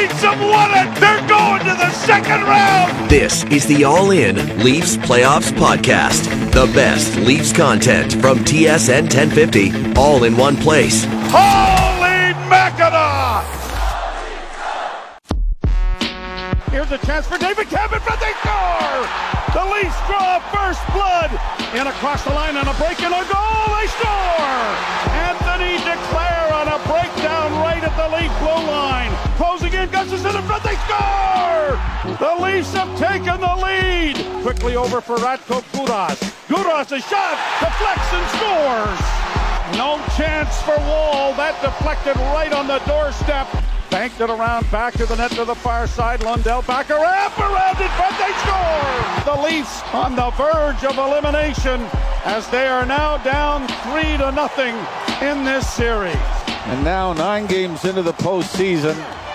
Leafs have won it. They're going to the second round. This is the All In Leafs Playoffs Podcast. The best Leafs content from TSN 1050, all in one place. Holy Here's a chance for David Cameron, but they score! The Leafs draw first blood. In across the line on a break and a goal. They score! Anthony Duclair on a breakdown right at the Leaf blue line. Closing in, Gustafsson in front, they score! The Leafs have taken the lead. Quickly over for Radko Gudas. Gudas a shot, deflects and scores! No chance for Woll. That deflected right on the doorstep. Banked it around back to the net to the far side. Lundell back around, around it, but they score! The Leafs on the verge of elimination as they are now down three to nothing in this series. And now nine games into the postseason,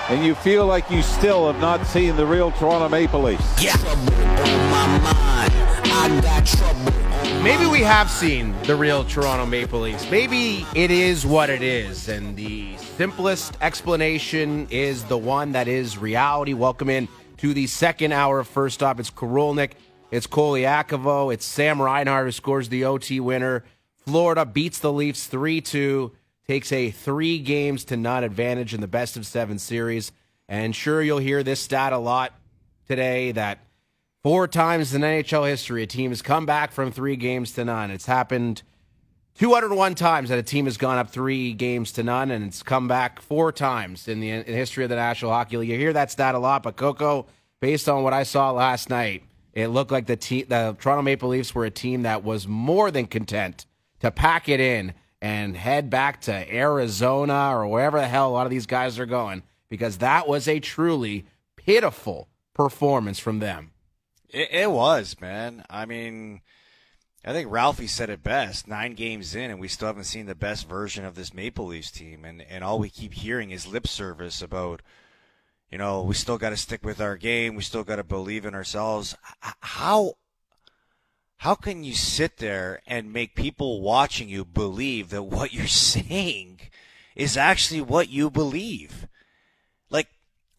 and you feel like you still have not seen the real Toronto Maple Leafs. Yeah. Maybe we have seen the real Toronto Maple Leafs. Maybe it is what it is, and the simplest explanation is the one that is reality. Welcome in to the second hour of First Up. It's Korolnek, it's Colaiacovo, it's Sam Reinhart who scores the OT winner. Florida beats the Leafs 3 2, takes a three games to none advantage in the best of seven series. And sure, you'll hear this stat a lot today that four times in NHL history, a team has come back from three games to none. It's happened 201 times that a team has gone up three games to none, and it's come back four times in the, in the history of the National Hockey League. You hear that stat a lot, but Coco, based on what I saw last night, it looked like the te- the Toronto Maple Leafs were a team that was more than content to pack it in and head back to Arizona or wherever the hell a lot of these guys are going, because that was a truly pitiful performance from them. It, it was, man. I mean, I think Ralphie said it best. Nine games in, and we still haven't seen the best version of this Maple Leafs team. And, and all we keep hearing is lip service about, you know, we still got to stick with our game. We still got to believe in ourselves. How how can you sit there and make people watching you believe that what you're saying is actually what you believe? Like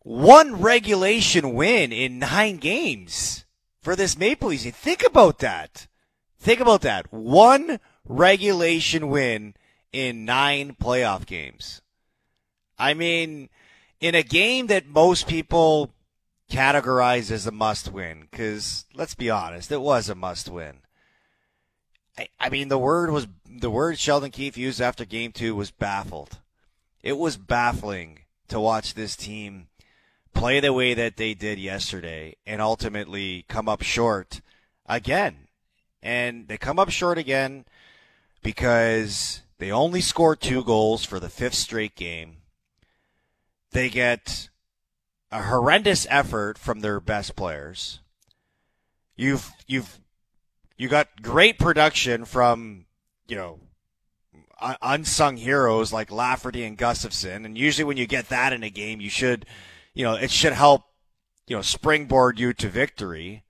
one regulation win in nine games for this Maple Leafs. Think about that. Think about that. One regulation win in nine playoff games. I mean, in a game that most people categorize as a must win, because let's be honest, it was a must win. I, I mean, the word was the word Sheldon Keefe used after game two was baffled. It was baffling to watch this team play the way that they did yesterday and ultimately come up short again. And they come up short again because they only score two goals for the fifth straight game. They get a horrendous effort from their best players. You've you've you got great production from you know unsung heroes like Lafferty and Gustafsson, and usually when you get that in a game, you should you know it should help you know springboard you to victory.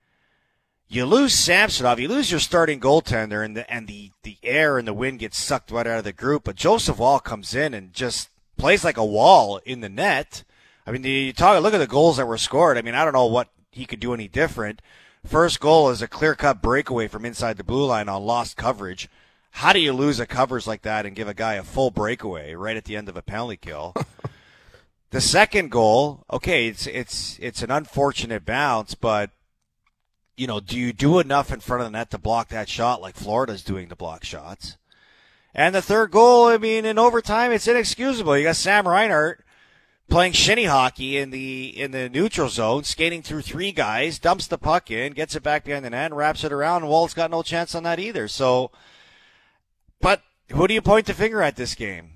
You lose Samsonov, you lose your starting goaltender, and the and the the air and the wind gets sucked right out of the group. But Joseph Woll comes in and just plays like a wall in the net. I mean, you talk look at the goals that were scored. I mean, I don't know what he could do any different. First goal is a clear cut breakaway from inside the blue line on lost coverage. How do you lose a covers like that and give a guy a full breakaway right at the end of a penalty kill? the second goal, okay, it's it's it's an unfortunate bounce, but you know, do you do enough in front of the net to block that shot like Florida's doing to block shots? And the third goal, I mean, in overtime, it's inexcusable. You got Sam Reinhart playing shinny hockey in the in the neutral zone, skating through three guys, dumps the puck in, gets it back behind the net, wraps it around. And Woll's got no chance on that either. So, but who do you point the finger at this game?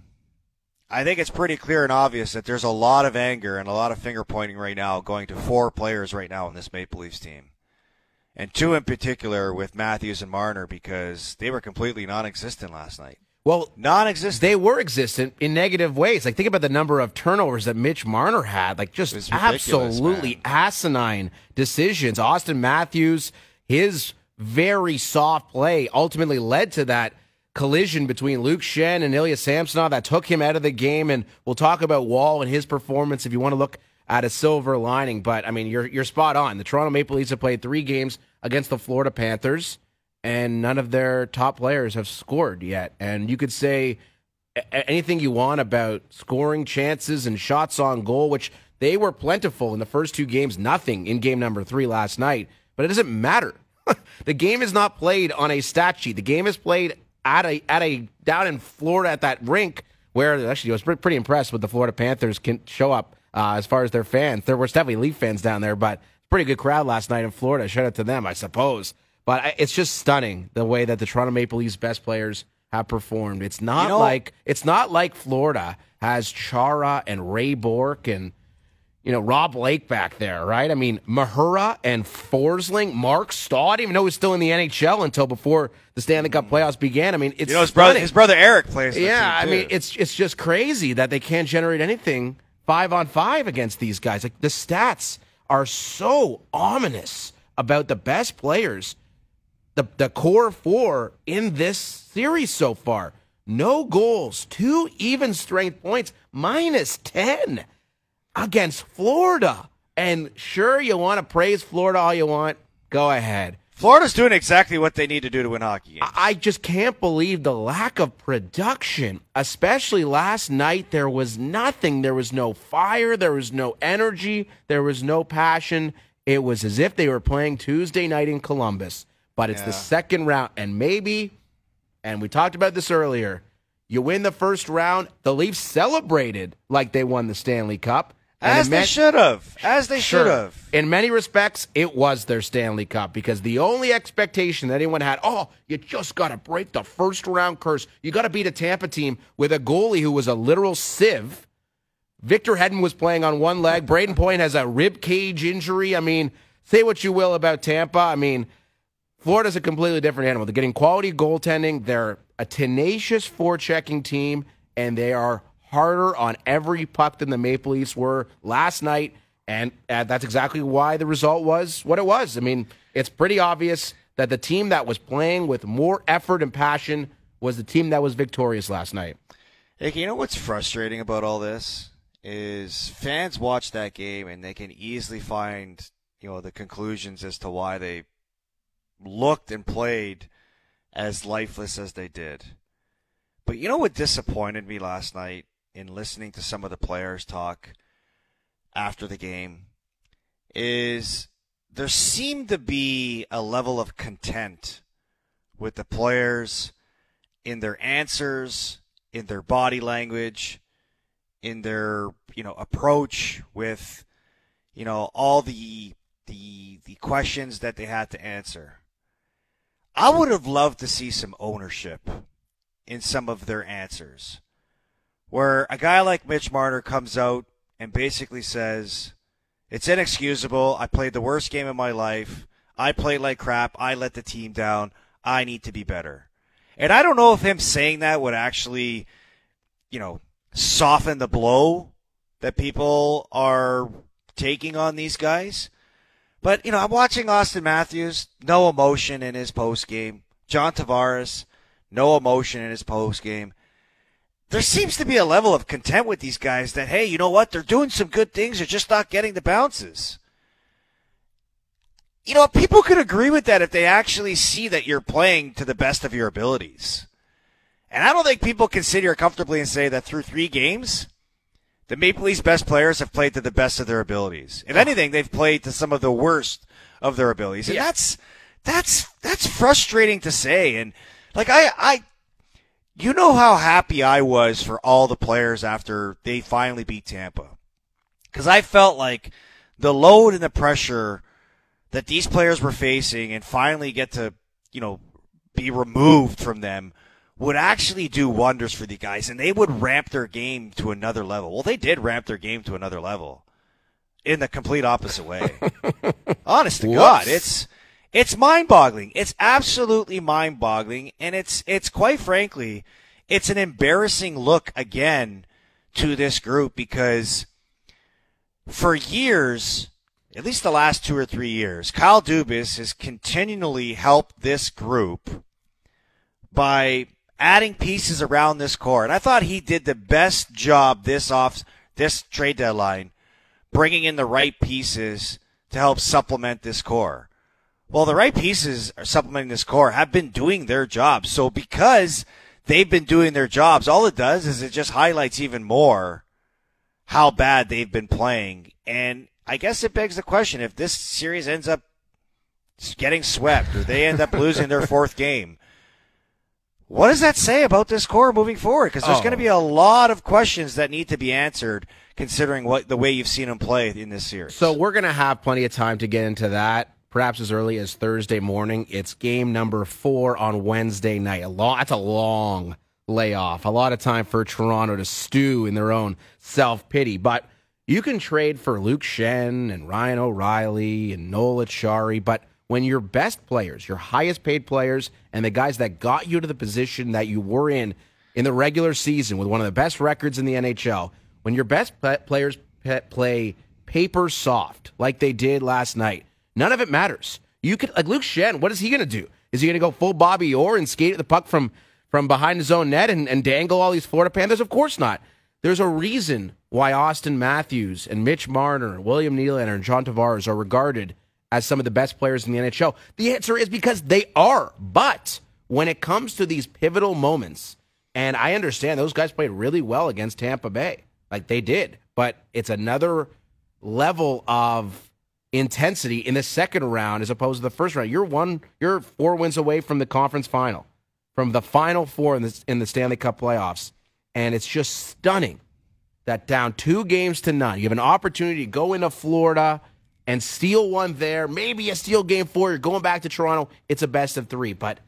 I think it's pretty clear and obvious that there's a lot of anger and a lot of finger pointing right now going to four players right now in this Maple Leafs team. And two in particular with Matthews and Marner because they were completely non existent last night. Well, non-existent. They were existent in negative ways. Like think about the number of turnovers that Mitch Marner had. Like just absolutely man. asinine decisions. Auston Matthews, his very soft play ultimately led to that collision between Luke Schenn and Ilya Samsonov that took him out of the game. And we'll talk about Woll and his performance if you want to look at a silver lining. But I mean, you're you're spot on. The Toronto Maple Leafs have played three games against the Florida Panthers, and none of their top players have scored yet. And you could say anything you want about scoring chances and shots on goal, which they were plentiful in the first two games. Nothing in game number three last night, but it doesn't matter. the game is not played on a stat sheet. The game is played at a at a down in Florida at that rink where actually I was pretty impressed with the Florida Panthers can show up uh, as far as their fans. There was definitely Leaf fans down there, but pretty good crowd last night in Florida. Shout out to them, I suppose. But it's just stunning the way that the Toronto Maple Leafs best players have performed. It's not you know, like it's not like Florida has Chara and Ray Bourque and you know Rob Blake back there, right? I mean Mahura and Forsling, Marc Staal. I didn't even know he was still in the NHL until before the Stanley Cup playoffs began. I mean, it's you know his brother, his brother Eric plays. Yeah, I mean it's it's just crazy that they can't generate anything five on five against these guys. Like the stats are so ominous about the best players the, the core four in this series so far. No goals, two even strength points, minus 10 against Florida. And sure, you want to praise Florida all you want. Go ahead. Florida's doing exactly what they need to do to win hockey games. I just can't believe the lack of production, especially last night. There was nothing. There was no fire. There was no energy. There was no passion. It was as if they were playing Tuesday night in Columbus but it's yeah. the second round. And maybe, and we talked about this earlier, you win the first round. The Leafs celebrated like they won the Stanley Cup. As they should have. As they sure, should have. In many respects, it was their Stanley Cup because the only expectation that anyone had, oh, you just got to break the first round curse. You got to beat a Tampa team with a goalie who was a literal sieve. Victor Hedman was playing on one leg. Brayden Point has a rib cage injury. I mean, say what you will about Tampa. I mean, Florida's a completely different animal. They're getting quality goaltending. They're a tenacious forechecking team, and they are harder on every puck than the Maple Leafs were last night. And uh, that's exactly why the result was what it was. I mean, it's pretty obvious that the team that was playing with more effort and passion was the team that was victorious last night. Hey, you know what's frustrating about all this is fans watch that game and they can easily find you know the conclusions as to why they looked and played as lifeless as they did. But you know what disappointed me last night in listening to some of the players talk after the game is there seemed to be a level of content with the players in their answers, in their body language, in their, you know, approach with, you know, all the the the questions that they had to answer. I would have loved to see some ownership in some of their answers. Where a guy like Mitch Marner comes out and basically says, It's inexcusable. I played the worst game of my life. I played like crap. I let the team down. I need to be better. And I don't know if him saying that would actually, you know, soften the blow that people are taking on these guys. But, you know, I'm watching Auston Matthews, no emotion in his post game. John Tavares, no emotion in his post game. There seems to be a level of content with these guys that, hey, you know what? They're doing some good things. They're just not getting the bounces. You know, people could agree with that if they actually see that you're playing to the best of your abilities. And I don't think people can sit here comfortably and say that through three games, the Maple Leafs' best players have played to the best of their abilities. If anything, they've played to some of the worst of their abilities, and yeah. that's that's that's frustrating to say. And like I, I, you know how happy I was for all the players after they finally beat Tampa, because I felt like the load and the pressure that these players were facing, and finally get to you know be removed from them would actually do wonders for the guys and they would ramp their game to another level. Well, they did ramp their game to another level in the complete opposite way. Honest to Whoops. God, it's it's mind-boggling. It's absolutely mind-boggling and it's it's quite frankly, it's an embarrassing look again to this group because for years, at least the last 2 or 3 years, Kyle Dubas has continually helped this group by adding pieces around this core. And I thought he did the best job this off this trade deadline bringing in the right pieces to help supplement this core. Well, the right pieces are supplementing this core have been doing their job. So because they've been doing their jobs, all it does is it just highlights even more how bad they've been playing. And I guess it begs the question if this series ends up getting swept or they end up losing their fourth game, what does that say about this core moving forward? Because there's Oh. going to be a oh. lot of questions that need to be answered considering what the way you've seen them play in this series. So we're going to have plenty of time to get into that. Perhaps as early as Thursday morning. It's game number four on Wednesday night. A long, that's a long layoff. A lot of time for Toronto to stew in their own self pity. But you can trade for Luke Schenn and Ryan O'Reilly and Noel Acciari. But when your best players, your highest paid players, and the guys that got you to the position that you were in in the regular season with one of the best records in the NHL, when your best players play paper soft like they did last night, none of it matters. You could like Luke Schenn. What is he going to do? Is he going to go full Bobby Orr and skate the puck from from behind his own net and, and dangle all these Florida Panthers? Of course not. There's a reason why Auston Matthews and Mitch Marner, William Nylander, and John Tavares are regarded as some of the best players in the NHL. The answer is because they are. But when it comes to these pivotal moments, and I understand those guys played really well against Tampa Bay, like they did, but it's another level of intensity in the second round as opposed to the first round. You're one, you're four wins away from the conference final, from the final four in the in the Stanley Cup playoffs, and it's just stunning that down two games to none, you have an opportunity to go into Florida and steal one there. Maybe a steal game four. You're going back to Toronto. It's a best of three, but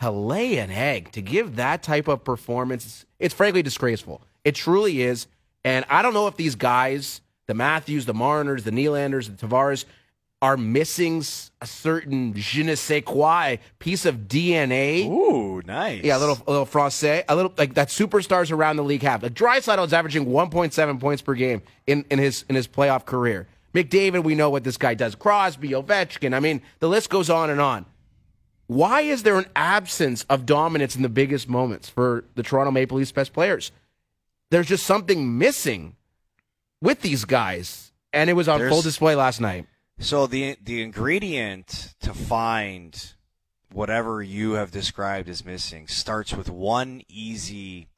to lay an egg, to give that type of performance, it's, it's frankly disgraceful. It truly is. And I don't know if these guys, the Matthews, the Mariners, the Nylanders, the Tavares, are missing a certain je ne sais quoi piece of DNA. Ooh, nice. Yeah, a little, a little français, a little like that. Superstars around the league have. Like Draisaitl is averaging 1.7 points per game in, in his in his playoff career. McDavid, we know what this guy does. Crosby, Ovechkin. I mean, the list goes on and on. Why is there an absence of dominance in the biggest moments for the Toronto Maple Leafs best players? There's just something missing with these guys, and it was on There's- full display last night. So the the ingredient to find whatever you have described as missing starts with one easy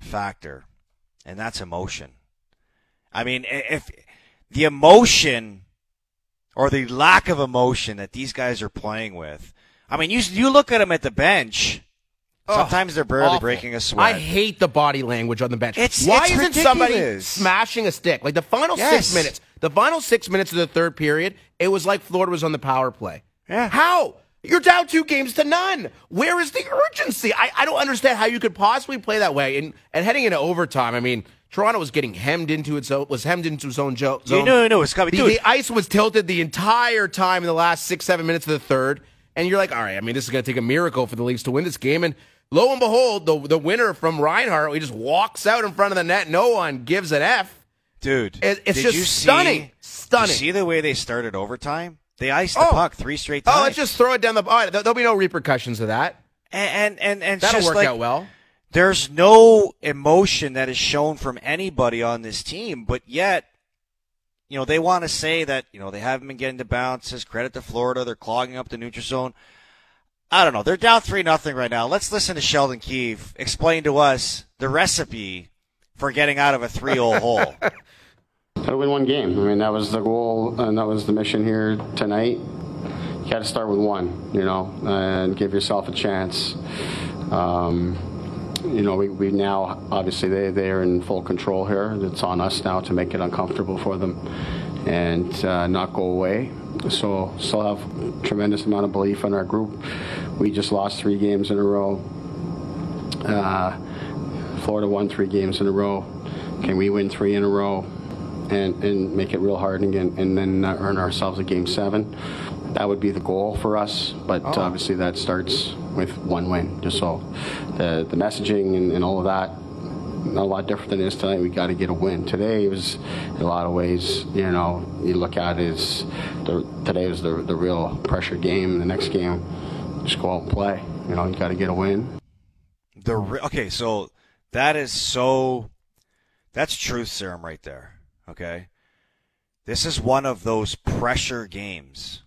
factor, and that's emotion. I mean, if the emotion or the lack of emotion that these guys are playing with, I mean, you you look at them at the bench. Sometimes they're barely Awful. breaking a sweat. I hate the body language on the bench. It's- Why it's isn't somebody smashing a stick? Like the final Yes. six minutes, the final six minutes of the third period, it was like Florida was on the power play. Yeah. How? You're down two games to none. Where is the urgency? I, I don't understand how you could possibly play that way. And and heading into overtime, I mean, Toronto was getting hemmed into its own was hemmed into its own jo- zone. You know, no, it's coming. The, Dude, the ice was tilted the entire time in the last six, seven minutes of the third. And you're like, all right, I mean, this is going to take a miracle for the Leafs to win this game. And lo and behold, the, the winner from Reinhart, he just walks out in front of the net. No one gives an F. Dude, It- it's just you see- stunning. Stunning. See the way they started overtime? They iced the Oh. puck three straight times. Oh, let's just throw it down the. All right, there- there'll be no repercussions of that. and and and, and That'll work like, out well. There's no emotion that is shown from anybody on this team, but yet, you know, they want to say that you know they haven't been getting the bounces. Credit to Florida, they're clogging up the neutral zone. I don't know. They're down three nothing right now. Let's listen to Sheldon Keefe explain to us the recipe for getting out of a 3-0 hole. Got to win one game. I mean, that was the goal, and that was the mission here tonight. You got to start with one, you know, and give yourself a chance. Um, you know, we, we now obviously they they're in full control here. It's on us now to make it uncomfortable for them and uh, not go away. So still have tremendous amount of belief in our group. We just lost three games in a row. Uh, Florida won three games in a row. Can we win three in a row and, and make it real hard again and then uh, earn ourselves a game seven? That would be the goal for us, but obviously that starts with one win. Just so the the messaging and, and all of that, not a lot different than it is tonight. We got to get a win. Today was, in a lot of ways, you know, you look at it as the, today was the the real pressure game. The next game, just go out and play. You know, you got to get a win. The re- okay, so that is so that's truth serum right there. Okay, This is one of those pressure games.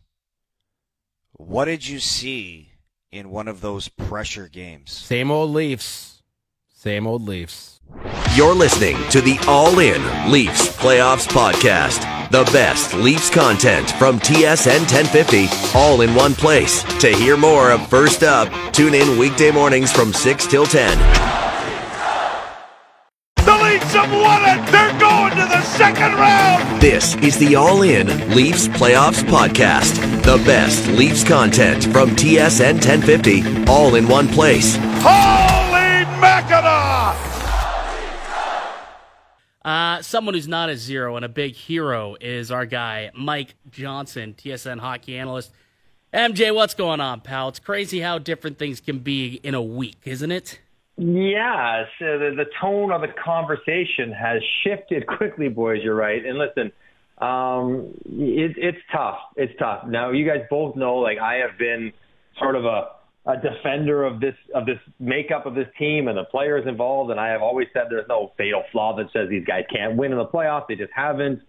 What did you see in one of those pressure games? Same old Leafs. Same old Leafs. You're listening to the All In Leafs Playoffs Podcast. The best Leafs content from TSN 1050, all in one place. To hear more of First Up, tune in weekday mornings from 6 till 10. The Leafs have won it. They're going to the second round. This is the All In Leafs Playoffs Podcast. The best Leafs content from TSN 1050, all in one place. Holy Mackinaw! Uh, someone who's not a zero and a big hero is our guy, Mike Johnson, TSN hockey analyst. MJ, what's going on, pal? It's crazy how different things can be in a week, isn't it? Yeah, so the, the tone of the conversation has shifted quickly, boys. You're right. And listen, um, it, it's tough. It's tough. Now, you guys both know, like I have been sort of a a defender of this of this makeup of this team and the players involved, and I have always said there's no fatal flaw that says these guys can't win in the playoffs. They just haven't.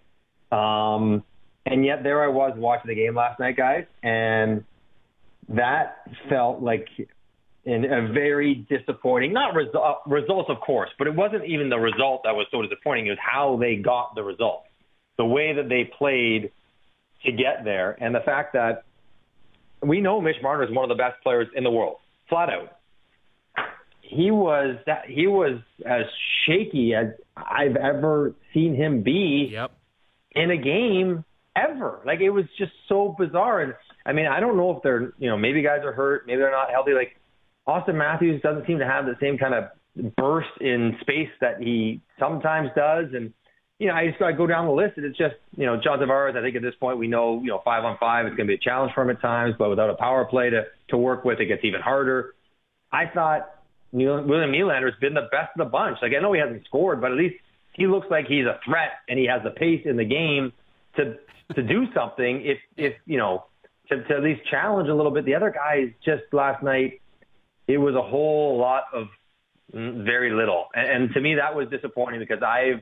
Um, and yet there I was watching the game last night, guys, and that felt like in a very disappointing, not resu- results, of course, but it wasn't even the result that was so disappointing. It was how they got the result, the way that they played to get there, and the fact that we know Mitch Marner is one of the best players in the world, flat out. He was that he was as shaky as I've ever seen him be Yep. in a game ever. Like it was just so bizarre. And I mean, I don't know if they're you know maybe guys are hurt, maybe they're not healthy. Like Auston Matthews doesn't seem to have the same kind of burst in space that he sometimes does. And you know, I just to go down the list, and it's just you know John Tavares. I think at this point we know you know five on five is going to be a challenge for him at times, but without a power play to to work with, it gets even harder. I thought William Nylander's been the best of the bunch. Like I know he hasn't scored, but at least he looks like he's a threat and he has the pace in the game to to do something. If if you know to, to at least challenge a little bit. The other guys just last night, it was a whole lot of very little, and, and to me that was disappointing because I've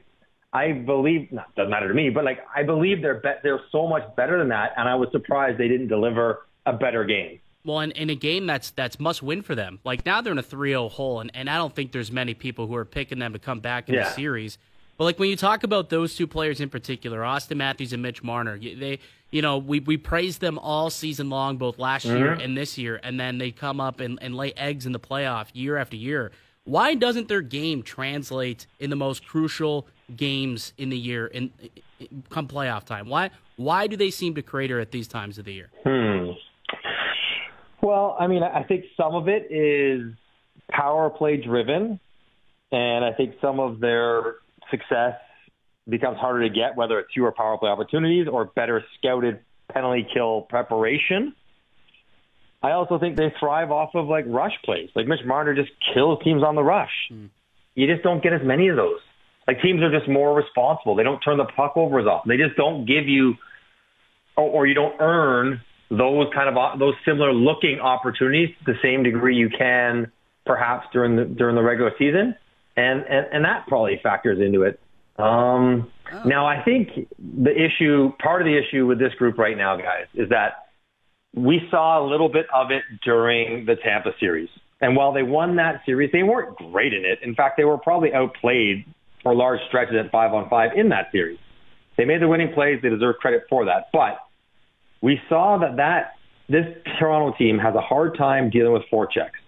I believe not doesn't matter to me, but like I believe they're be- they're so much better than that, and I was surprised they didn't deliver a better game. Well, in, in a game that's that's must win for them. Like now they're in a 3-0 hole, and, and I don't think there's many people who are picking them to come back in the series. But like when you talk about those two players in particular, Auston Matthews and Mitch Marner, they you know we we praised them all season long, both last year mm-hmm. and this year, and then they come up and, and lay eggs in the playoff year after year. Why doesn't their game translate in the most crucial games in the year in come playoff time? Why why do they seem to crater at these times of the year? Hmm. Well, I mean, I think some of it is power play driven, and I think some of their success becomes harder to get, whether it's fewer power play opportunities or better scouted penalty kill preparation. I also think they thrive off of like rush plays. Like Mitch Marner just kills teams on the rush. You just don't get as many of those. Like teams are just more responsible. They don't turn the puck over as often. They just don't give you, or, or you don't earn those kind of o- those similar looking opportunities to the same degree you can perhaps during the during the regular season, and and, and that probably factors into it. Um, Now, I think the issue, part of the issue with this group right now, guys, is that we saw a little bit of it during the Tampa series. And while they won that series, they weren't great in it. In fact, they were probably outplayed for large stretches at five on five in that series. They made the winning plays. They deserve credit for that. But we saw that that this Toronto team has a hard time dealing with forechecks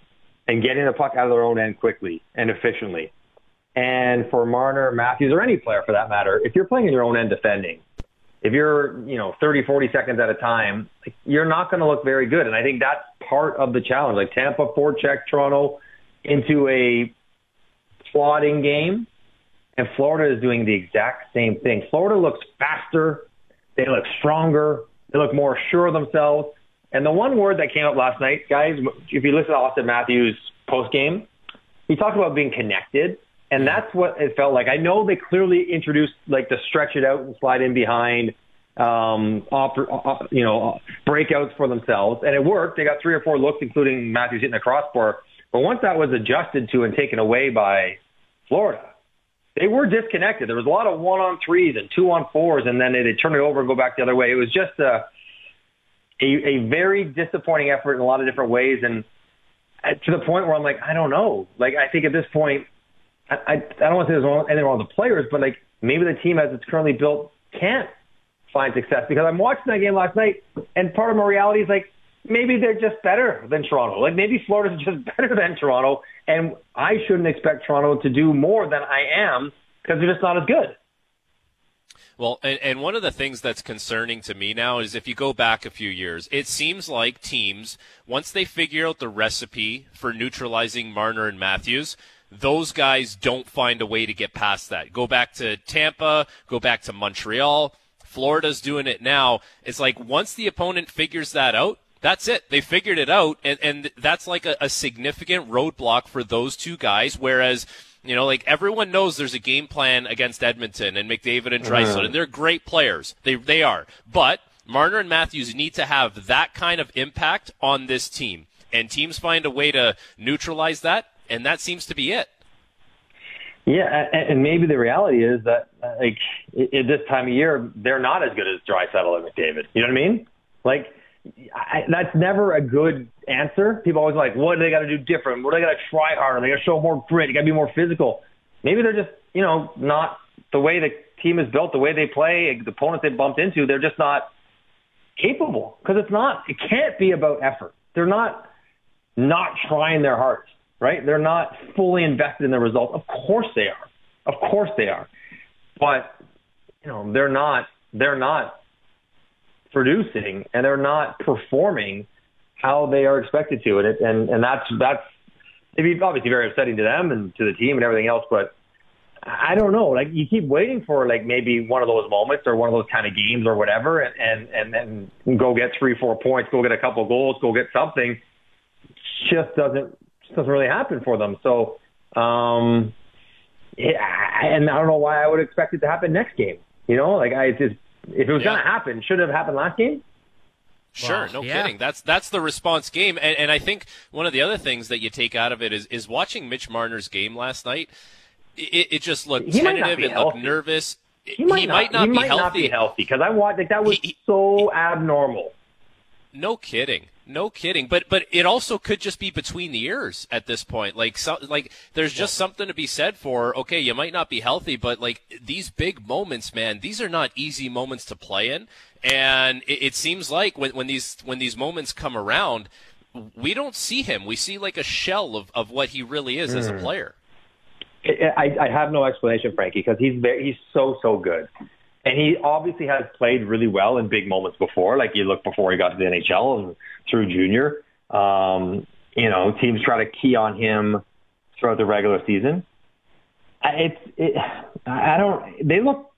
and getting the puck out of their own end quickly and efficiently. And for Marner, Matthews, or any player for that matter, if you're playing in your own end defending, if you're, you know, 30, 40 seconds at a time, you're not going to look very good. And I think that's part of the challenge. Like Tampa four forecheck Toronto into a plotting game, and Florida is doing the exact same thing. Florida looks faster. They look stronger. They look more sure of themselves. And the one word that came up last night, guys, if you listen to Auston Matthews post game, he talked about being connected, and that's what it felt like. I know they clearly introduced like the stretch it out and slide in behind, um, op- you know, breakouts for themselves, and it worked. They got three or four looks, including Matthews hitting the crossbar. But once that was adjusted to and taken away by Florida, they were disconnected. There was a lot of one on threes and two on fours, and then they, they turn it over and go back the other way. It was just a, a a very disappointing effort in a lot of different ways, and to the point where I'm like, I don't know. Like I think at this point, I I, don't want to say there's anything wrong with the players, but like maybe the team as it's currently built can't find success because I'm watching that game last night, and part of my reality is like maybe they're just better than Toronto. Like maybe Florida's just better than Toronto, and I shouldn't expect Toronto to do more than I am because they're just not as good. Well, and, and one of the things that's concerning to me now is if you go back a few years, it seems like teams, once they figure out the recipe for neutralizing Marner and Matthews, those guys don't find a way to get past that. Go back to Tampa, go back to Montreal. Florida's doing it now. It's like once the opponent figures that out, that's it. They figured it out, and, and that's like a, a significant roadblock for those two guys. Whereas, you know, like everyone knows there's a game plan against Edmonton and McDavid and Draisaitl, uh-huh. and they're great players. They they are, but Marner and Matthews need to have that kind of impact on this team, and teams find a way to neutralize that, and that seems to be it. Yeah, and maybe the reality is that, like, at this time of year, they're not as good as Draisaitl and McDavid. You know what I mean? Like, I, that's never a good answer. People always like, what do they got to do different? What do they got to try harder? They got to show more grit. You got to be more physical. Maybe they're just, you know, not the way the team is built, the way they play, the opponents they bumped into. They're just not capable because it's not. It can't be about effort. They're not not trying their hardest, right? They're not fully invested in the results. Of course they are. Of course they are. But you know, they're not. They're not producing and they're not performing how they are expected to. And it, and, and that's, that's, it'd be obviously very upsetting to them and to the team and everything else, but I don't know. Like you keep waiting for like maybe one of those moments or one of those kind of games or whatever, and and and then go get three, four points, go get a couple goals, go get something. Just doesn't doesn't really happen for them. So, um, yeah, and I don't know why I would expect it to happen next game. You know, like I just if it was yeah. going to happen, should it have happened last game? Sure, no yeah. kidding. That's that's the response game, and, and I think one of the other things that you take out of it is is watching Mitch Marner's game last night. It, it just looked he tentative. It looked nervous. He might, he not, might not, he be, might healthy. not be healthy because I watched like that was he, so abnormal. No kidding. No kidding, but but it also could just be between the ears at this point. Like so, like there's just something to be said for okay, you might not be healthy, but like these big moments, man, these are not easy moments to play in, and it, it seems like when when these when these moments come around, we don't see him. We see like a shell of of what he really is mm. as a hmm. player. I, I have no explanation, Frankie, because he's very, he's so so good. And he obviously has played really well in big moments before. Like you look before he got to the NHL and through junior. Um, you know, teams try to key on him throughout the regular season. It's it, I don't. They look.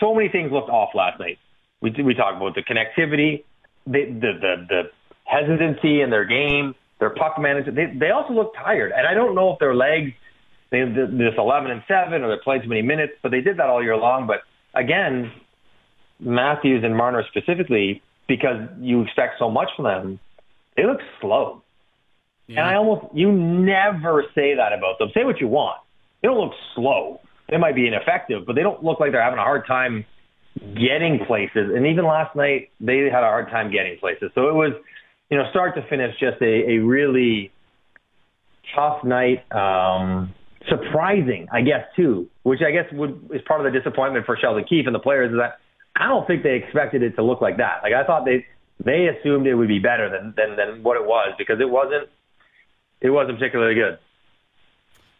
So many things looked off last night. We we talked about the connectivity, the the the, the hesitancy in their game, their puck management. They they also look tired, and I don't know if their legs. They this eleven and seven, or they played too many minutes, but they did that all year long. But again, Matthews and Marner specifically, because you expect so much from them, they look slow. Yeah. And I almost, you never say that about them. Say what you want. They don't look slow. They might be ineffective, but they don't look like they're having a hard time getting places. And even last night, they had a hard time getting places. So it was, you know, start to finish, just a, a really tough night. Um, surprising, I guess, too, which I guess would is part of the disappointment for Sheldon Keefe and the players is that I don't think they expected it to look like that. Like I thought they they assumed it would be better than than, than what it was because it wasn't it wasn't particularly good.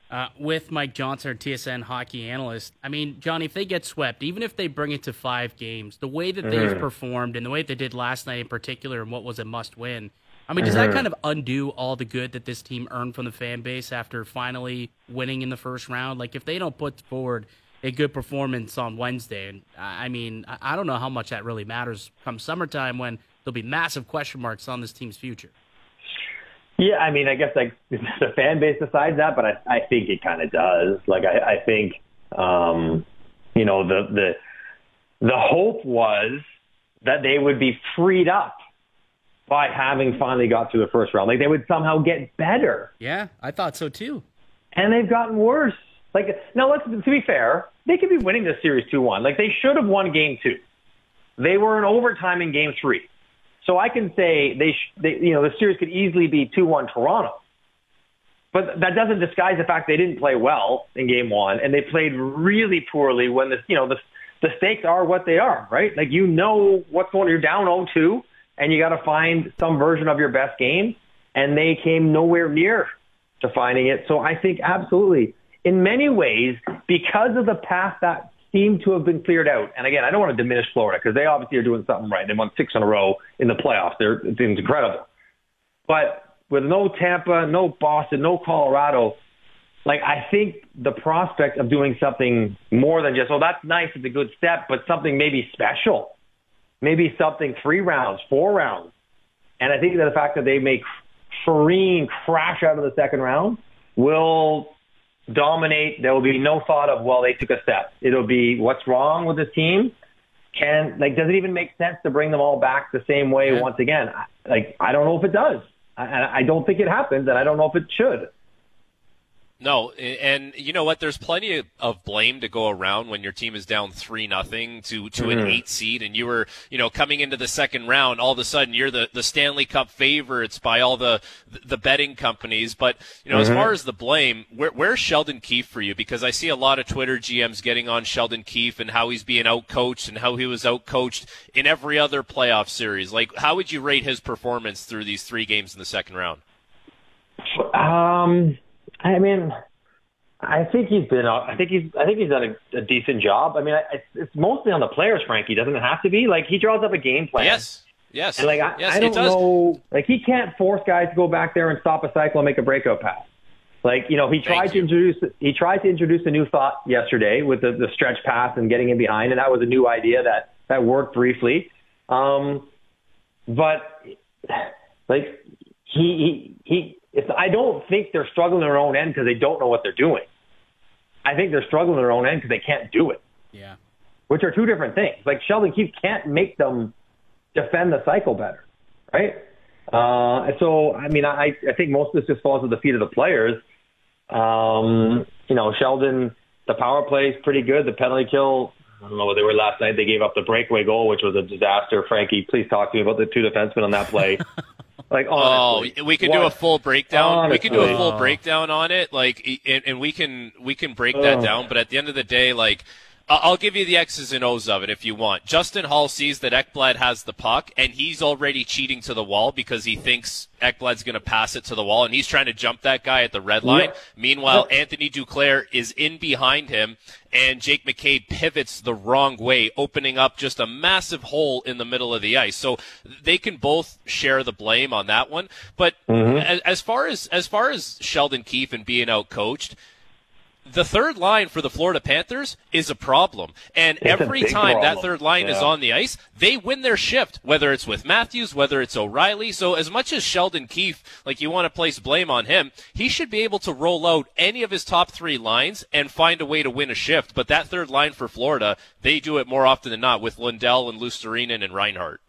Uh, with Mike Johnson, our TSN hockey analyst, I mean, Johnny, if they get swept, even if they bring it to five games, the way that they've mm-hmm. performed and the way they did last night in particular, and what was a must win, I mean, does that kind of undo all the good that this team earned from the fan base after finally winning in the first round? Like, if they don't put forward a good performance on Wednesday, and I mean, I don't know how much that really matters come summertime when there'll be massive question marks on this team's future. Yeah, I mean, I guess like the fan base decides that, but I, I think it kind of does. Like, I, I think, um, you know, the the the hope was that they would be freed up by having finally got through the first round. Like they would somehow get better. Yeah, I thought so too. And they've gotten worse. Like now, let's to be fair, they could be winning this series two one. Like they should have won game two. They were in overtime in game three, so I can say they, sh- they you know, the series could easily be two one Toronto. But that doesn't disguise the fact they didn't play well in game one, and they played really poorly when the you know the the stakes are what they are, right? Like you know what's going. On, you're down 0-2, and you got to find some version of your best game, and they came nowhere near to finding it. So I think absolutely, in many ways, because of the path that seemed to have been cleared out. And again, I don't want to diminish Florida because they obviously are doing something right. They won six in a row in the playoffs. They're it's incredible. But with no Tampa, no Boston, no Colorado, like I think the prospect of doing something more than just, oh, that's nice, it's a good step, but something maybe special, maybe something three rounds, four rounds. And I think that the fact that they make Farine crash out of the second round will dominate. There will be no thought of, well, they took a step. It'll be what's wrong with this team. Can like does it even make sense to bring them all back the same way once again? Like I don't know if it does. I, I don't think it happens, and I don't know if it should. No, and you know what? There's plenty of blame to go around when your team is down three nothing to to mm-hmm. an eight seed, and you were you know coming into the second round. All of a sudden, you're the the Stanley Cup favorites by all the the betting companies. But you know, mm-hmm. as far as the blame, where, where's Sheldon Keefe for you? Because I see a lot of Twitter GMs getting on Sheldon Keefe and how he's being outcoached and how he was outcoached in every other playoff series. Like, how would you rate his performance through these three games in the second round? Um I mean, I think he's been. I think he's. I think he's done a, a decent job. I mean, I, it's mostly on the players. Frankie doesn't it have to be like he draws up a game plan. Yes. Yes. And like I, yes, I don't know. Like he can't force guys to go back there and stop a cycle and make a breakout pass. Like you know, he tried to introduce. He tried to introduce a new thought yesterday with the, the stretch pass and getting in behind, and that was a new idea that that worked briefly. Um, but like he he he it's, I don't think they're struggling their own end because they don't know what they're doing. I think they're struggling their own end because they can't do it. Yeah. Which are two different things. Like Sheldon Keefe can't make them defend the cycle better, right? Uh, so, I mean, I, I think most of this just falls at the feet of the players. Um, you know, Sheldon, the power play is pretty good. The penalty kill, I don't know what they were last night. They gave up the breakaway goal, which was a disaster. Frankie, please talk to me about the two defensemen on that play. Like, honestly, oh, we can what? do a full breakdown. Honestly. We can do a full breakdown on it, like, and, and we can we can break that down. But at the end of the day, like, I'll give you the X's and O's of it if you want. Justin Holl sees that Ekblad has the puck, and he's already cheating to the wall because he thinks Ekblad's going to pass it to the wall, and he's trying to jump that guy at the red line. Yep. Meanwhile, yep. Anthony Duclair is in behind him, and Jake McCabe pivots the wrong way, opening up just a massive hole in the middle of the ice. So they can both share the blame on that one. But mm-hmm. as, as far as as far as Sheldon Keefe and being out coached – the third line for the Florida Panthers is a problem. And it's every time problem. that third line yeah. is on the ice, they win their shift, whether it's with Matthews, whether it's O'Reilly. So as much as Sheldon Keefe, like you want to place blame on him, he should be able to roll out any of his top three lines and find a way to win a shift. But that third line for Florida, they do it more often than not with Lundell and Luostarinen and Reinhart.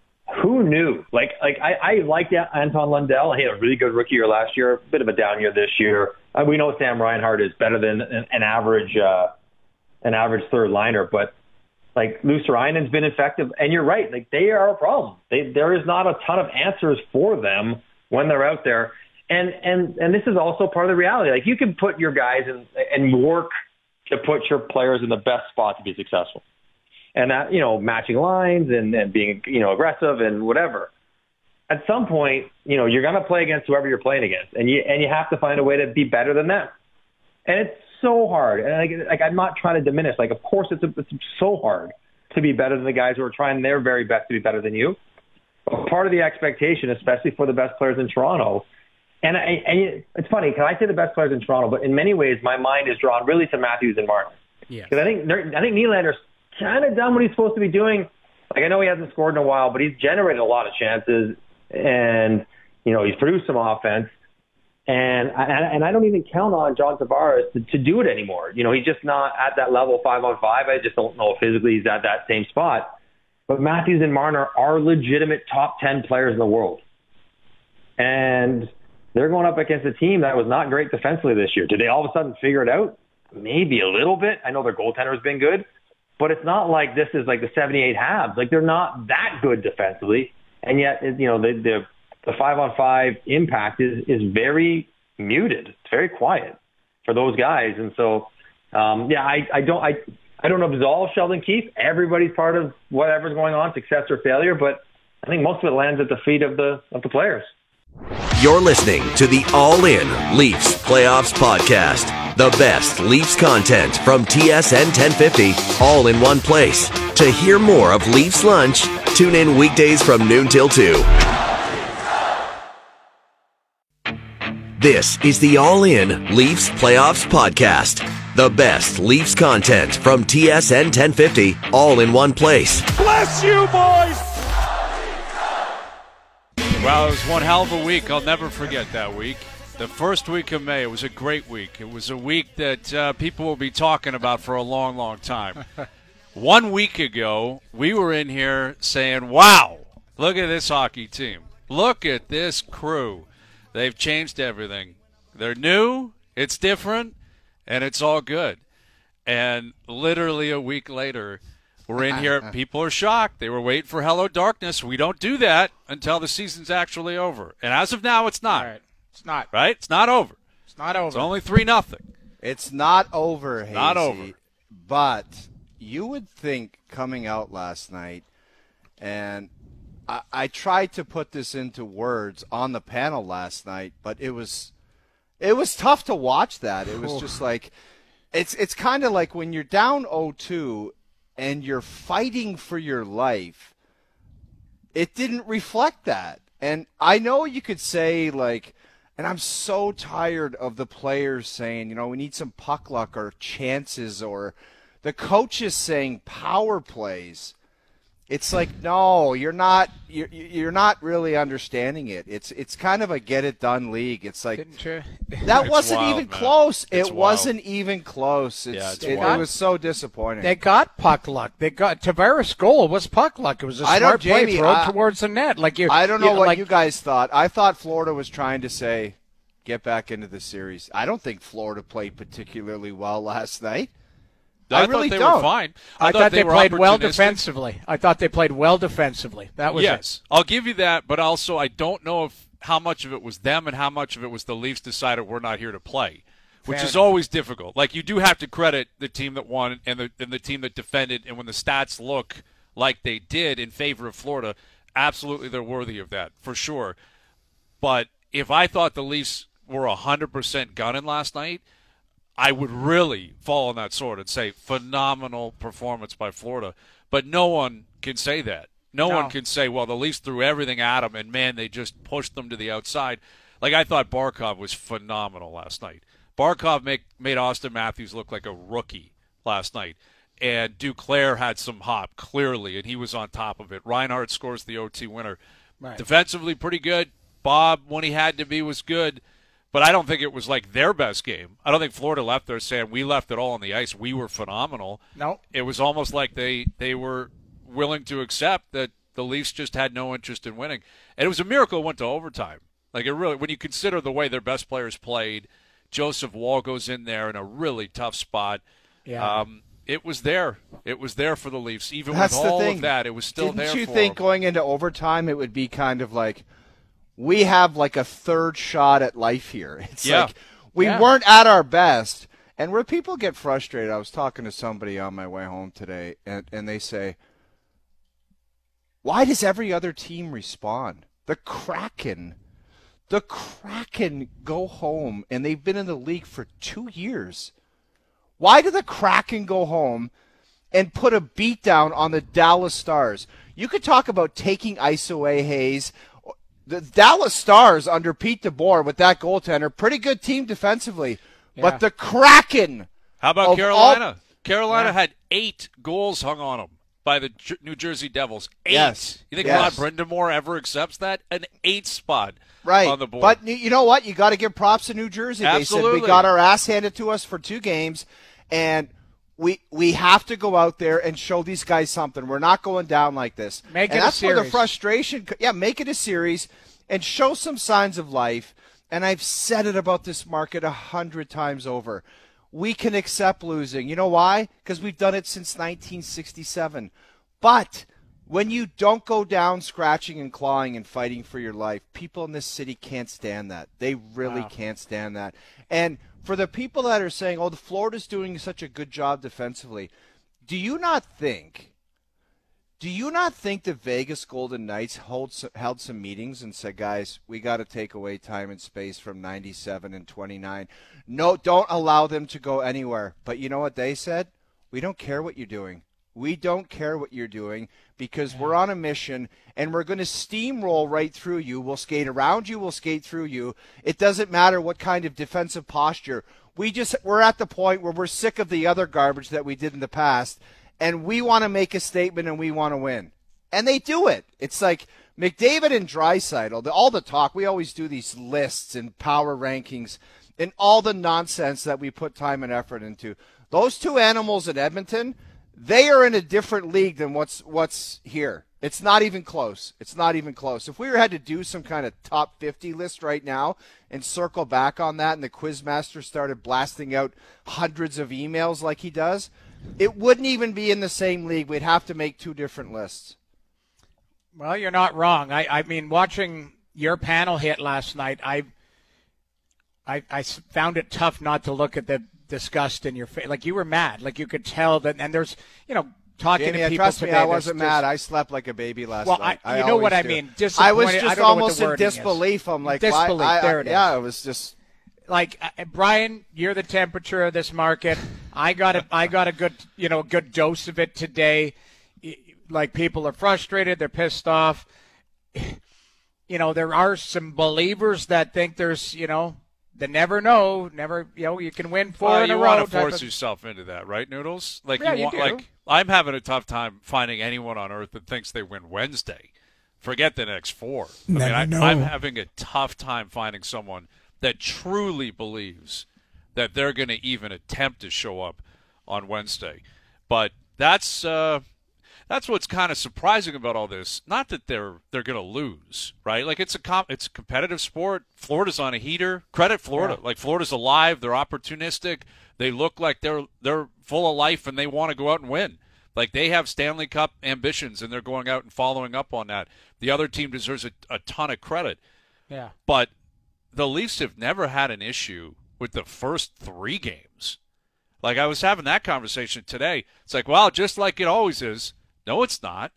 Who knew? Like, like I, I liked Anton Lundell. He had a really good rookie year last year, a bit of a down year this year. Uh, we know Sam Reinhart is better than an, an average, uh, an average third liner, but like Luostarinen's been effective. And you're right, like they are a problem. They, there is not a ton of answers for them when they're out there. And and and this is also part of the reality. Like you can put your guys in and work to put your players in the best spot to be successful and that you know matching lines and, and being you know aggressive and whatever. At some point, you know you're going to play against whoever you're playing against, and you and you have to find a way to be better than them. And it's so hard. And like, like I'm not trying to diminish. Like of course it's, a, it's so hard to be better than the guys who are trying their very best to be better than you. But part of the expectation, especially for the best players in Toronto, and, I, and it's funny because I say the best players in Toronto, but in many ways my mind is drawn really to Matthews and Martin. Yeah. Because I think I think Nylander's kind of done what he's supposed to be doing. Like I know he hasn't scored in a while, but he's generated a lot of chances, and you know he's produced some offense. And I, and I don't even count on John Tavares to, to do it anymore. You know, he's just not at that level five on five. I just don't know if physically he's at that same spot. But Matthews and Marner are legitimate top ten players in the world, and they're going up against a team that was not great defensively this year. Did they all of a sudden figure it out? maybe a little bit. I know their goaltender has been good, but it's not like this is like the 78 Habs. Like they're not that good defensively, and yet you know the the, the five on five impact is is very muted. It's very quiet for those guys, and so um, yeah, I I don't I. I don't absolve Sheldon Keefe. Everybody's part of whatever's going on, success or failure, but I think most of it lands at the feet of the of the players. You're listening to the All In Leafs Playoffs Podcast. The best Leafs content from TSN 1050, all in one place. To hear more of Leafs Lunch, tune in weekdays from noon till 2. This is the All In Leafs Playoffs Podcast. The best Leafs content from TSN 1050, all in one place. Bless you, boys! Well, it was one hell of a week. I'll never forget that week. The first week of May, it was a great week. It was a week that uh, people will be talking about for a long, long time. one week ago, we were in here saying, wow, look at this hockey team. Look at this crew. They've changed everything. They're new, it's different, and it's all good. And literally a week later, we're in here. People are shocked. They were waiting for Hello Darkness. We don't do that until the season's actually over. And as of now, it's not. Right. It's not. Right? It's not over. It's not over. It's only three nothing. It's not over, Hazy, Not over. But you would think coming out last night, and I, I tried to put this into words on the panel last night, but it was it was tough to watch that. It was just like it's it's kind of like when you're down 0-2 and you're fighting for your life. It didn't reflect that. And I know you could say like and I'm so tired of the players saying, you know, we need some puck luck or chances or the coaches saying power plays. It's like no, you're not. You're, you're not really understanding it. It's it's kind of a get it done league. It's like you? that It's wasn't wild, even man. close. It's it wild. wasn't even close. It's, Yeah, it, it was so disappointing. They got puck luck. They got Tavares' goal was puck luck. It was a I don't- smart play Jamie, I- towards the net. Like you, I don't know what like, you guys thought. I thought Florida was trying to say, get back into the series. I don't think Florida played particularly well last night. I, thought really they don't. were fine. I, thought they, were played well defensively. I thought they played well defensively. That was yes, I'll give you that, but also I don't know if how much of it was them and how much of it was the Leafs decided we're not here to play, which Fair is enough. always difficult. Like you do have to credit the team that won and the and the team that defended, and when the stats look like they did in favor of Florida, absolutely they're worthy of that for sure. But if I thought the Leafs were hundred percent gunning last night, I would really fall on that sword and say phenomenal performance by Florida. But no one can say that. No, No. one can say, well, the Leafs threw everything at them, and man, they just pushed them to the outside. Like I thought Barkov was phenomenal last night. Barkov make, made Auston Matthews look like a rookie last night. And Duclair had some hop, clearly, and he was on top of it. Reinhart scores the OT winner. Right. Defensively, pretty good. Bob, when he had to be, was good. But I don't think it was like their best game. I don't think Florida left there saying we left it all on the ice. We were phenomenal. No. It was almost like they they were willing to accept that the Leafs just had no interest in winning. And it was a miracle it went to overtime. Like it really when you consider the way their best players played, Joseph Woll goes in there in a really tough spot. Yeah. Um, it was there. It was there for the Leafs. Even That's with all thing. of that, it was still there. Didn't you think them. going into overtime it would be kind of like we have like a third shot at life here? It's Yeah. like we Yeah. weren't at our best. And where people get frustrated, I was talking to somebody on my way home today, and, and they say, Why does every other team respond? The Kraken. The Kraken go home, and they've been in the league for two years. Why do the Kraken go home and put a beat down on the Dallas Stars? You could talk about taking ice away, Hayes. The Dallas Stars under Pete DeBoer with that goaltender, pretty good team defensively. Yeah. But the Kraken. How about Carolina? all- Carolina Yeah. had eight goals hung on them by the Jer- New Jersey Devils. Eight. Yes. You think Yes. Rod Brind'Amour ever accepts that? An eight spot right. on the board. But you know what? You got to give props to New Jersey. They said Absolutely. we got our ass handed to us for two games, and we we have to go out there and show these guys something. We're not going down like this. Make and it a that's where the series. frustration. Yeah, make it a series and show some signs of life. And I've said it about this market a hundred times over. we can accept losing. You know why? Because we've done it since 1967. But when you don't go down scratching and clawing and fighting for your life, people in this city can't stand that. They really Wow. can't stand that. And for the people that are saying, "Oh, the Florida's doing such a good job defensively," do you not think? Do you not think the Vegas Golden Knights hold, held some meetings and said, "Guys, we got to take away time and space from 97 and 29. No, don't allow them to go anywhere." But you know what they said? We don't care what you're doing. We don't care what you're doing because we're on a mission and we're going to steamroll right through you. We'll skate around you, we'll skate through you. It doesn't matter what kind of defensive posture. We just we're at the point where we're sick of the other garbage that we did in the past and we want to make a statement and we want to win. And they do it. It's like McDavid and the, all the talk. We always do these lists and power rankings and all the nonsense that we put time and effort into. Those two animals in Edmonton, they are in a different league than what's what's here. It's not even close. It's not even close. If we had to do some kind of top 50 list right now and circle back on that and the quizmaster started blasting out hundreds of emails like he does, it wouldn't even be in the same league. We'd have to make two different lists. Well, you're not wrong. I, I mean, watching your panel hit last night, I I found it tough not to look at the disgust in your face. Like you were mad. Like you could tell that. And there's, you know, talking Jamie, to people trust today. me, I wasn't mad. I slept like a baby last Well, night. I- you know what I do. mean. I was. I just don't know what the almost in wording is. disbelief. I'm like, why- disbelief. I- I- there it is. yeah, it was just like uh, Brian, you're the temperature of this market. I got a, I got a good, you know, good dose of it today. Like people are frustrated, they're pissed off. You know, there are some believers that think there's, you know, the never know, never, you know, you can win four Well, in a row. You want to force of- yourself into that, right, Noodles? Like Yeah, you you want, do. like I'm having a tough time finding anyone on earth that thinks they win Wednesday. Forget the next four. I Never mean, I, know. I'm having a tough time finding someone that truly believes that they're going to even attempt to show up on Wednesday. But that's uh, that's what's kind of surprising about all this. Not that they're they're going to lose, right? Like it's a comp, it's a competitive sport. Florida's on a heater. Credit Florida. Like Florida's alive. They're opportunistic. They look like they're they're full of life and they want to go out and win. Like they have Stanley Cup ambitions and they're going out and following up on that. The other team deserves a, a ton of credit. Yeah. But the Leafs have never had an issue with the first three games. Like I was having that conversation today. It's like, well, just like it always is. No, it's not.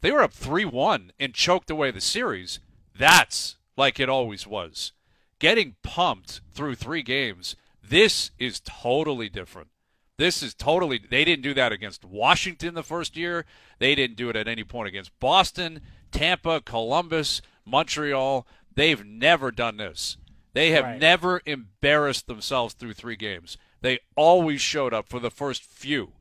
They were up 3 1 and choked away the series. That's like it always was. Getting pumped through three games, this is totally different. This is totally. They didn't do that against Washington the first year. They didn't do it at any point against Boston, Tampa, Columbus, Montreal. They've never done this. They have Right. never embarrassed themselves through three games. They always showed up for the first few,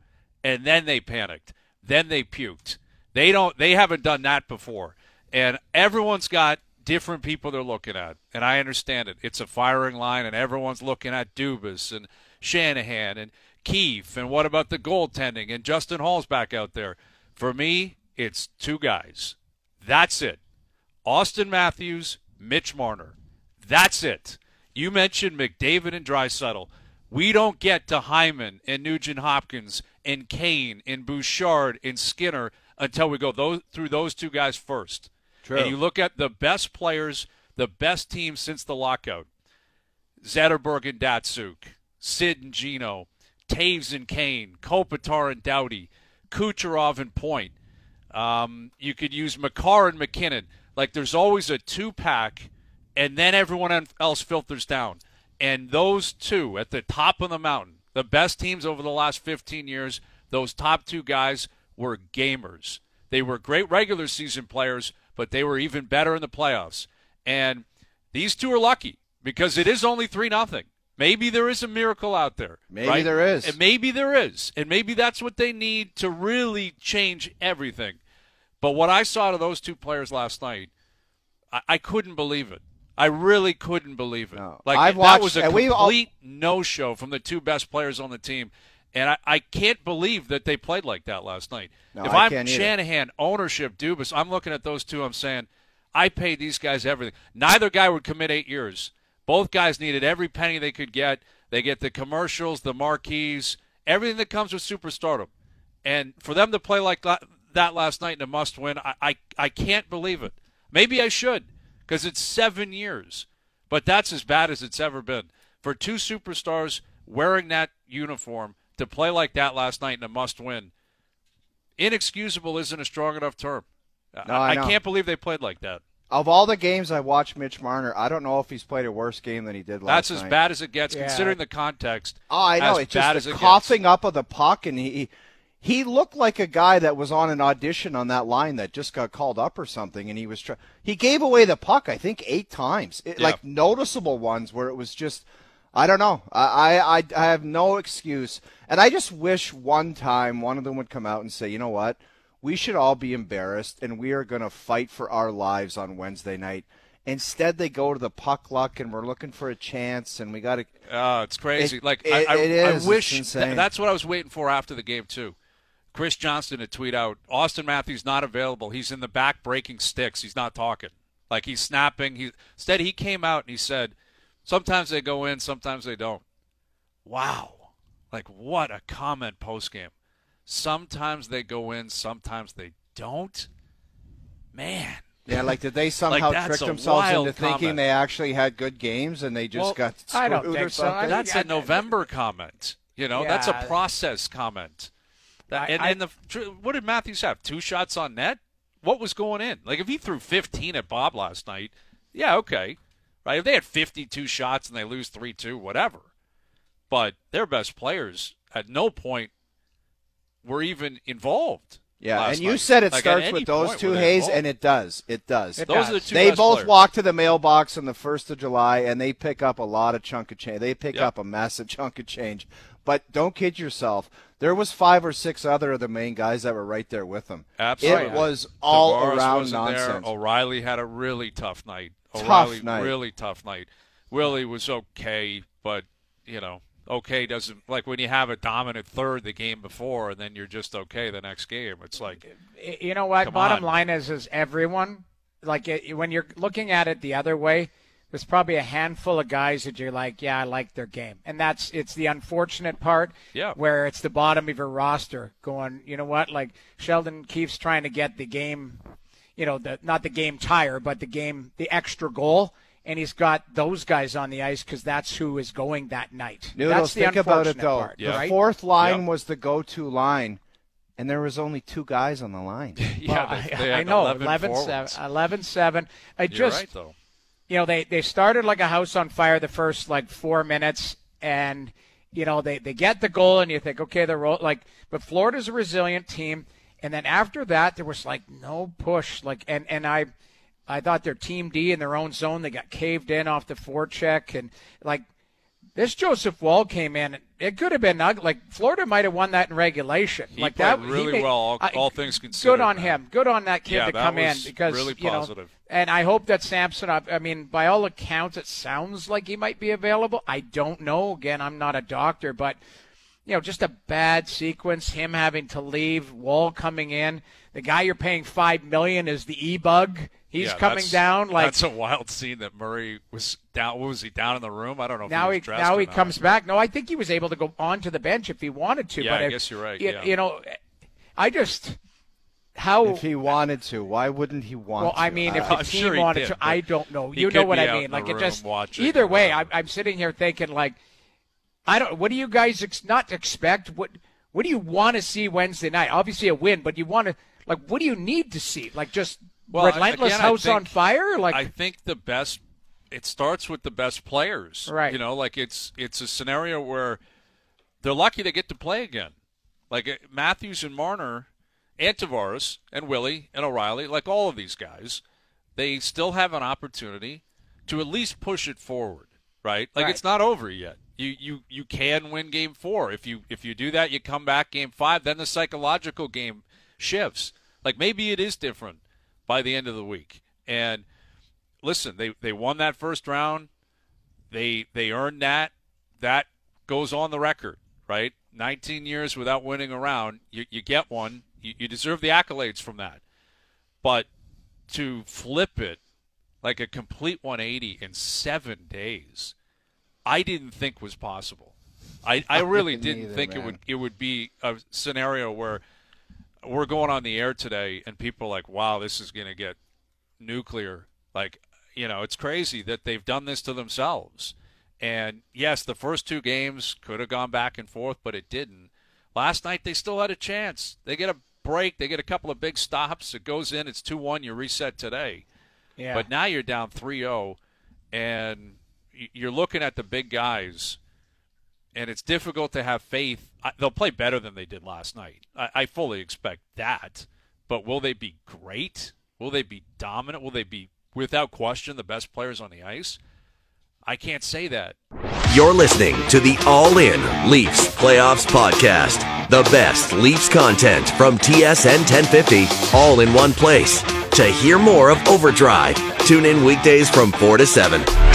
and then they panicked. Then they puked. They don't. They haven't done that before. And everyone's got different people they're looking at, and I understand it. It's a firing line, and everyone's looking at Dubas and Shanahan and Keefe, and what about the goaltending? And Justin Holl's back out there. For me, it's two guys. That's it. Auston Matthews, Mitch Marner. That's it. You mentioned McDavid and Draisaitl. We don't get to Hyman and Nugent Hopkins and Kane and Bouchard and Skinner until we go those, through those two guys first. True. And you look at the best players, the best team since the lockout. Zetterberg and Datsyuk, Sid and Gino, Toews and Kane, Kopitar and Doughty, Kucherov and Point. Um, you could use Makar and MacKinnon. Like there's always a two pack, and then everyone else filters down. And those two at the top of the mountain, the best teams over the last 15 years, those top two guys were gamers. They were great regular season players, but they were even better in the playoffs. And these two are lucky because it is only 3 nothing. Maybe there is a miracle out there. Maybe right? there is. And maybe there is. And maybe that's what they need to really change everything. But what I saw to those two players last night, I, I couldn't believe it. I really couldn't believe it. Like I've that watched- was a we've all- complete no-show from the two best players on the team, and I, I can't believe that they played like that last night. No, if I I'm can't either. Shanahan, ownership, Dubas, I'm looking at those two. I'm saying, I paid these guys everything. Neither guy would commit eight years. Both guys needed every penny they could get. They get the commercials, the marquees, everything that comes with superstardom. And for them to play like that, that last night in a must win, I, I, I can't believe it. Maybe I should because it's seven years. But that's as bad as it's ever been. For two superstars wearing that uniform to play like that last night in a must win, inexcusable isn't a strong enough term. No, I know. can't believe they played like that. Of all the games I watched Mitch Marner, I don't know if he's played a worse game than he did last night. That's as night. bad as it gets, Yeah. considering the context. Oh, I know. As It's bad just as the it coughing up of the puck, and he he looked like a guy that was on an audition on that line that just got called up or something, and he was try- he gave away the puck I think eight times, it, Yeah. like noticeable ones where it was just. I don't know. I, I I have no excuse, and I just wish one time one of them would come out and say, you know what, we should all be embarrassed, and we are going to fight for our lives on Wednesday night. Instead, they go to the puck luck, and we're looking for a chance, and we got to. Oh, it's crazy. It- like it- I, I, it is. I wish insane. th- that's what I was waiting for after the game too. Chris Johnston to tweet out, Auston Matthews not available. He's in the back breaking sticks. He's not talking. Like he's snapping. He instead he came out and he said, sometimes they go in, sometimes they don't. Wow. Like what a comment post game. Sometimes they go in, sometimes they don't. Man. Yeah, like did they somehow that's trick themselves wild into thinking comment. they actually had good games and they just Well, got screwed I don't or think so. something? I- That's a November comment. You know, that's a process comment. That, I- and, I- and the what did Matthews have? Two shots on net. What was going in? Like if he threw 15 at Bob last night, yeah, okay, right. If they had 52 shots and they lose three two, whatever. But their best players at no point were even involved. Yeah, last and you night. said it Like, starts with those point two were Hayes, and it does. It does. It those are the two. they best both players. walk to the mailbox on the first of July, and they pick up a lot of chunk of change. They pick Yep. up a massive chunk of change. But don't kid yourself. There was five or six other of the main guys that were right there with them. Absolutely. It was all Tavares around wasn't there. nonsense. O'Reilly had a really tough night. Tough night. really tough night. Willie was okay, but you know, okay doesn't like when you have a dominant third the game before, and then you're just okay the next game. It's like you know what? Bottom on. line is, is everyone like it, when you're looking at it the other way. There's probably a handful of guys that you're like, yeah, I like their game, and that's it's the unfortunate part. Yeah. Where it's the bottom of your roster going, you know what? Like Sheldon keeps trying to get the game, you know, the not the game tire, but the game the extra goal, and he's got those guys on the ice because that's who is going that night. Noodles, that's the think about it unfortunate though. part, The Yeah. right? fourth line Yep. was the go-to line, and there was only two guys on the line. yeah, Well, they, I, they I had know 11 11 forwards. 7, 11 7. I You're just right though. You know they they started like a house on fire the first like four minutes and you know they they get the goal and you think okay they're roll like but Florida's a resilient team and then after that there was like no push like and and I I thought their team D in their own zone they got caved in off the forecheck and like this Joseph Woll came in. It could have been ugly. Like Florida might have won that in regulation. He like played that, really made- well, all- all things considered, Good on man. him. Good on that kid Yeah, to that come in because really you know, positive. And I hope that Samson. I, I mean, by all accounts, it sounds like he might be available. I don't know. Again, I'm not a doctor, but you know, just a bad sequence. Him having to leave, Woll coming in. The guy you're paying five million is the e bug. He's Yeah, coming down. Like that's a wild scene that Murray was down. What was he down in the room? I don't know. If now he, he, was dressed now he comes back. No, I think he was able to go onto the bench if he wanted to. Yeah, but I if- guess you're right, You, yeah. you know, I just how if he wanted to, why wouldn't he want to? well, to? I mean, if I'm the team sure he wanted did, to, I don't know. You know what I mean? Like it just watching either way. I'm. I'm sitting here thinking like, I don't. What do you guys ex- not expect? What What do you want to see Wednesday night? Obviously a win, but you want to like what do you need to see? Like just Well, relentless again, I house on fire? Like I think the best. It starts with the best players, Right. You know, like it's it's a scenario where they're lucky to get to play again. Like uh, Matthews and Marner, and Tavares and Willie and O'Reilly, like all of these guys, they still have an opportunity to at least push it forward, right? Like Right. it's not over yet. You you you can win game four if you if you do that. You come back game five, then the psychological game shifts. Like maybe it is different by the end of the week. And listen, they they won that first round. They they earned that. That goes on the record, right? 19 years without winning a round. You you get one. You, you deserve the accolades from that. But to flip it like a complete 180 in seven days, I didn't think was possible. I, I really didn't either, think it would it would be a scenario where we're going on the air today and people are like, wow, this is going to get nuclear. Like, you know, it's crazy that they've done this to themselves. And yes, the first two games could have gone back and forth, but it didn't. Last night they still had a chance. They get a break, they get a couple of big stops. It goes in, it's 2 1, you reset today. Yeah. But now you're down 3 0, and you're looking at the big guys, and it's difficult to have faith. They'll play better than they did last night. I, I fully expect that. But will they be great? Will they be dominant? Will they be, without question, the best players on the ice? I can't say that. You're listening to the All In Leafs Playoffs Podcast. The best Leafs content from TSN 1050, all in one place. To hear more of Overdrive, tune in weekdays from 4 to 7.